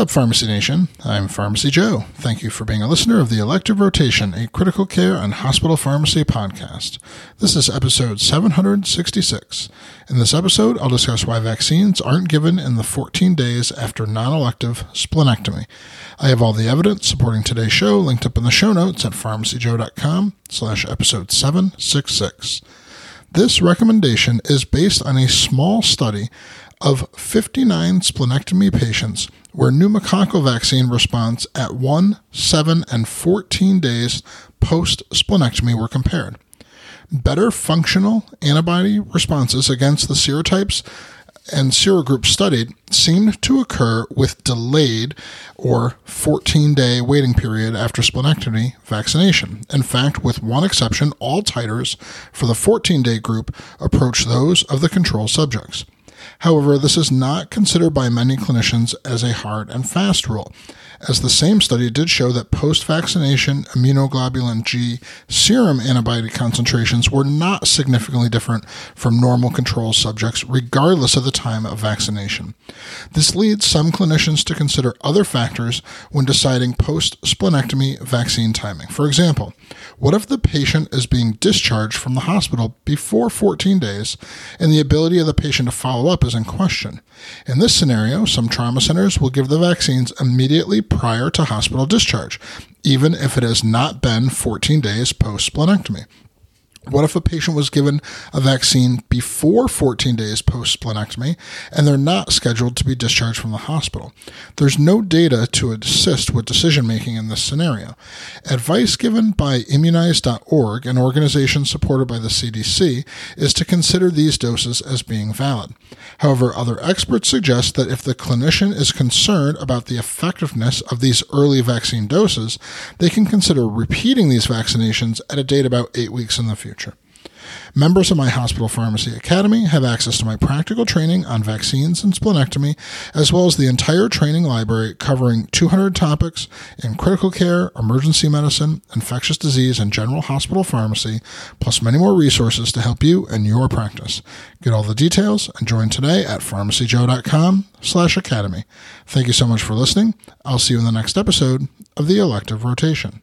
up, Pharmacy Nation? I'm Pharmacy Joe. Thank you for being a listener of the Elective Rotation, a critical care and hospital pharmacy podcast. This is episode 766. In this episode, I'll discuss why vaccines aren't given in the 14 days after non elective splenectomy. I have all the evidence supporting today's show linked up in the show notes at pharmacyjoe.com slash episode 766. This recommendation is based on a small study of 59 splenectomy patients where pneumococcal vaccine response at 1, 7, and 14 days post splenectomy were compared. Better functional antibody responses against the serotypes and serogroup studied seemed to occur with delayed or 14 day waiting period after splenectomy vaccination. In fact, with one exception, all titers for the 14 day group approached those of the control subjects. However, this is not considered by many clinicians as a hard and fast rule, as the same study did show that post vaccination immunoglobulin G serum antibody concentrations were not significantly different from normal control subjects, regardless of the time of vaccination. This leads some clinicians to consider other factors when deciding post splenectomy vaccine timing. For example, what if the patient is being discharged from the hospital before 14 days and the ability of the patient to follow is in question? In this scenario, some trauma centers will give the vaccines immediately prior to hospital discharge, even if it has not been 14 days post splenectomy. What if a patient was given a vaccine before 14 days post splenectomy and they're not scheduled to be discharged from the hospital? There's no data to assist with decision making in this scenario. Advice given by immunize.org, an organization supported by the CDC, is to consider these doses as being valid. However, other experts suggest that if the clinician is concerned about the effectiveness of these early vaccine doses, they can consider repeating these vaccinations at a date about eight weeks in the future Members of my hospital pharmacy academy have access to my practical training on vaccines and splenectomy, as well as the entire training library covering 200 topics in critical care, emergency medicine, infectious disease, and general hospital pharmacy, plus many more resources to help you in your practice. Get all the details and join today at pharmacyjoe.com slash academy. Thank you so much for listening. I'll see you in the next episode of the elective rotation.